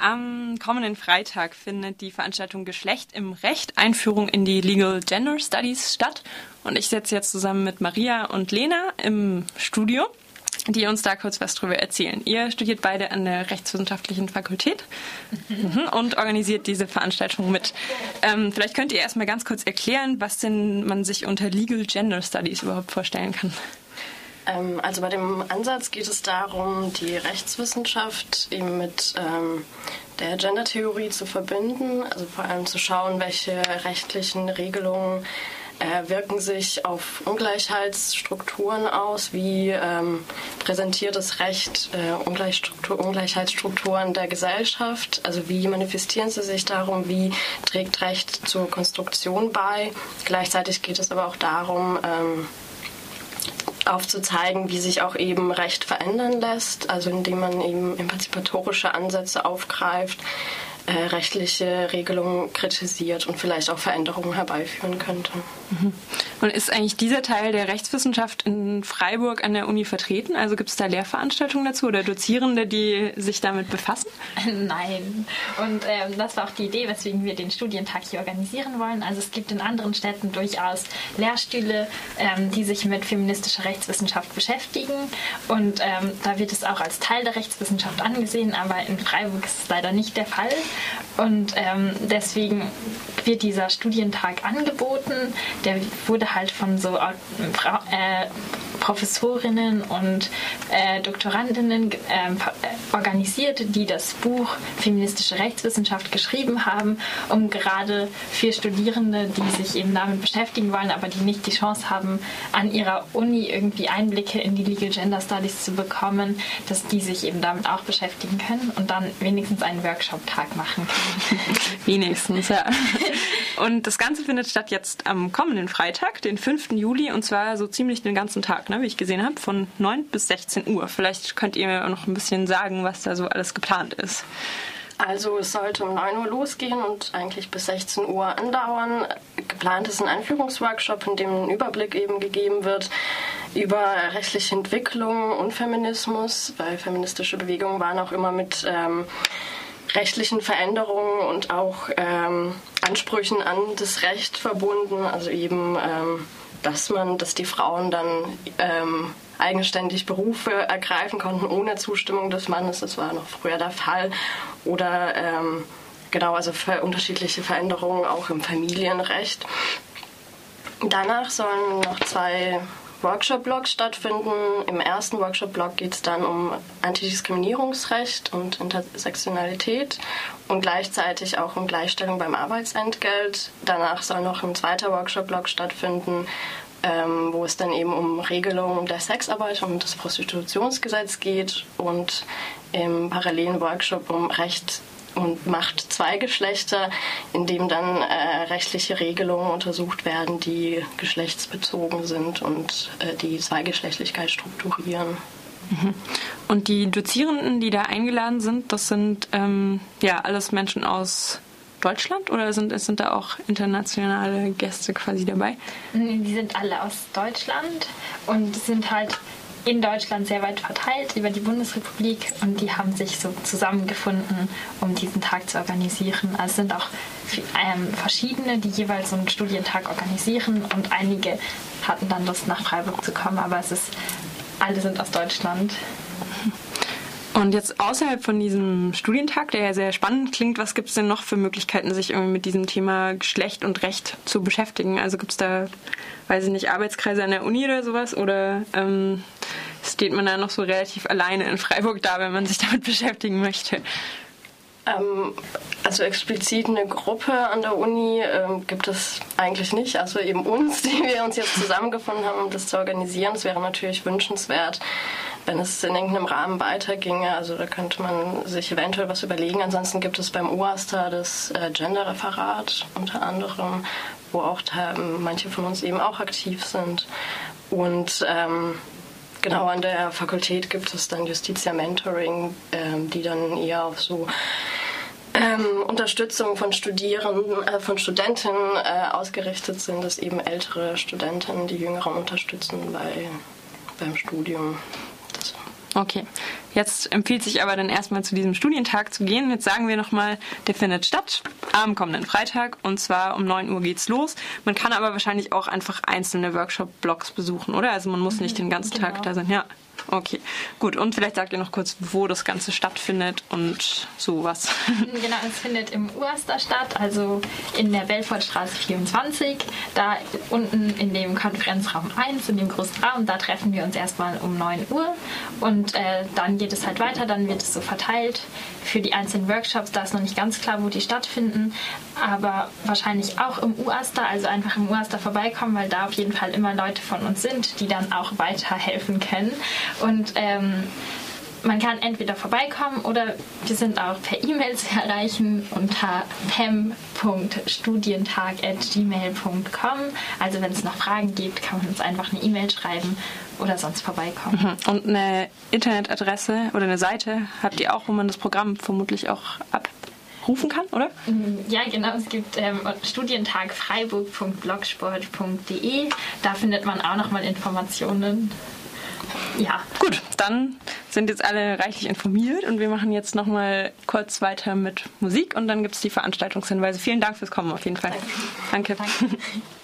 Am kommenden Freitag findet die Veranstaltung Geschlecht im Recht Einführung in die Legal Gender Studies statt. Und ich sitze jetzt zusammen mit Maria und Lena im Studio, die uns da kurz was drüber erzählen. Ihr studiert beide an der Rechtswissenschaftlichen Fakultät mhm. und organisiert diese Veranstaltung mit. Ähm, vielleicht könnt ihr erstmal ganz kurz erklären, was denn man sich unter Legal Gender Studies überhaupt vorstellen kann. Ähm, also bei dem Ansatz geht es darum, die Rechtswissenschaft eben mit ähm, der Gendertheorie zu verbinden, also vor allem zu schauen, welche rechtlichen Regelungen äh, wirken sich auf Ungleichheitsstrukturen aus, wie ähm, präsentiert das Recht äh, Ungleichheitsstrukturen der Gesellschaft, also wie manifestieren sie sich darum, wie trägt Recht zur Konstruktion bei. Gleichzeitig geht es aber auch darum, ähm, aufzuzeigen, wie sich auch eben Recht verändern lässt, also indem man eben emanzipatorische Ansätze aufgreift, äh, rechtliche Regelungen kritisiert und vielleicht auch Veränderungen herbeiführen könnte. Mhm. Und ist eigentlich dieser Teil der Rechtswissenschaft in Freiburg an der Uni vertreten? Also gibt es da Lehrveranstaltungen dazu oder Dozierende, die sich damit befassen? Nein. Und ähm, das war auch die Idee, weswegen wir den Studientag hier organisieren wollen. Also es gibt in anderen Städten durchaus Lehrstühle, ähm, die sich mit feministischer Rechtswissenschaft beschäftigen. Und ähm, da wird es auch als Teil der Rechtswissenschaft angesehen, aber in Freiburg ist es leider nicht der Fall. Und ähm, deswegen wird dieser Studientag angeboten. Der wurde halt von so äh, Professorinnen und äh, Doktorandinnen äh, organisiert, die das Buch Feministische Rechtswissenschaft geschrieben haben, um gerade für Studierende, die sich eben damit beschäftigen wollen, aber die nicht die Chance haben, an ihrer Uni irgendwie Einblicke in die Legal Gender Studies zu bekommen, dass die sich eben damit auch beschäftigen können und dann wenigstens einen Workshop-Tag machen können. wenigstens, ja. Und das Ganze findet statt jetzt am kommenden Freitag, den 5. Juli, und zwar so ziemlich den ganzen Tag ne, wie ich gesehen habe, von 9 bis 16 Uhr. Vielleicht könnt ihr mir noch ein bisschen sagen, was da so alles geplant ist. Also es sollte um 9 Uhr losgehen und eigentlich bis 16 Uhr andauern. Geplant ist ein Einführungsworkshop, in dem ein Überblick eben gegeben wird über rechtliche Entwicklung und Feminismus, weil feministische Bewegungen waren auch immer mit ähm, rechtlichen Veränderungen und auch ähm, Ansprüchen an das Recht verbunden, also eben ähm, dass man, dass die Frauen dann ähm, eigenständig Berufe ergreifen konnten ohne Zustimmung des Mannes. Das war noch früher der Fall. Oder ähm, genau, also für unterschiedliche Veränderungen auch im Familienrecht. Danach sollen noch zwei Workshop-Blogs stattfinden. Im ersten Workshop-Blog geht es dann um Antidiskriminierungsrecht und Intersektionalität und gleichzeitig auch um Gleichstellung beim Arbeitsentgelt. Danach soll noch ein zweiter Workshop-Blog stattfinden, ähm, wo es dann eben um Regelungen der Sexarbeit und das Prostitutionsgesetz geht und im parallelen Workshop um Recht und Macht zwei Geschlechter, in dem dann äh, rechtliche Regelungen untersucht werden, die geschlechtsbezogen sind und äh, die Zweigeschlechtlichkeit strukturieren. Mhm. Und die Dozierenden, die da eingeladen sind, das sind ähm, ja alles Menschen aus Deutschland oder sind, sind da auch internationale Gäste quasi dabei? Die sind alle aus Deutschland und sind halt in Deutschland sehr weit verteilt über die Bundesrepublik und die haben sich so zusammengefunden, um diesen Tag zu organisieren. Also es sind auch ähm, verschiedene, die jeweils so einen Studientag organisieren und einige hatten dann Lust nach Freiburg zu kommen, aber es ist alle sind aus Deutschland. Und jetzt außerhalb von diesem Studientag, der ja sehr spannend klingt, was gibt es denn noch für Möglichkeiten, sich irgendwie mit diesem Thema Geschlecht und Recht zu beschäftigen? Also gibt es da, weiß ich nicht, Arbeitskreise an der Uni oder sowas? Oder ähm, steht man da noch so relativ alleine in Freiburg da, wenn man sich damit beschäftigen möchte? Ähm, also explizit eine Gruppe an der Uni ähm, gibt es eigentlich nicht. Also eben uns, die wir uns jetzt zusammengefunden haben, um das zu organisieren. Es wäre natürlich wünschenswert, wenn es in irgendeinem Rahmen weiterginge. Also da könnte man sich eventuell was überlegen. Ansonsten gibt es beim UASTA das äh, Gender-Referat unter anderem, wo auch da, manche von uns eben auch aktiv sind. Und ähm, Genau, an der Fakultät gibt es dann Justitia Mentoring, ähm, die dann eher auf so ähm, Unterstützung von Studierenden, äh, von Studentinnen äh, ausgerichtet sind, dass eben ältere Studentinnen die Jüngeren unterstützen bei, beim Studium. Okay. Jetzt empfiehlt sich aber dann erstmal zu diesem Studientag zu gehen. Jetzt sagen wir nochmal, der findet statt am kommenden Freitag und zwar um 9 Uhr geht's los. Man kann aber wahrscheinlich auch einfach einzelne Workshop-Blocks besuchen, oder? Also man muss nicht den ganzen Genau. Tag da sein. Ja. Okay, gut. Und vielleicht sagt ihr noch kurz, wo das Ganze stattfindet und sowas. Genau, es findet im Uaster statt, also in der Belfortstraße 24. Da unten in dem Konferenzraum 1, in dem großen Raum, da treffen wir uns erstmal um 9 Uhr. Und äh, dann geht es halt weiter, dann wird es so verteilt für die einzelnen Workshops. Da ist noch nicht ganz klar, wo die stattfinden, aber wahrscheinlich auch im Uaster, also einfach im Uaster vorbeikommen, weil da auf jeden Fall immer Leute von uns sind, die dann auch weiterhelfen können. Und ähm, man kann entweder vorbeikommen oder wir sind auch per E-Mail zu erreichen unter pem.studientag.gmail.com. Also wenn es noch Fragen gibt, kann man uns einfach eine E-Mail schreiben oder sonst vorbeikommen. Und eine Internetadresse oder eine Seite habt ihr auch, wo man das Programm vermutlich auch abrufen kann, oder? Ja, genau. Es gibt ähm, studientagfreiburg.blogsport.de. Da findet man auch nochmal Informationen. Ja. Gut, dann sind jetzt alle reichlich informiert und wir machen jetzt nochmal kurz weiter mit Musik und dann gibt es die Veranstaltungshinweise. Vielen Dank fürs Kommen auf jeden Fall. Danke. Danke.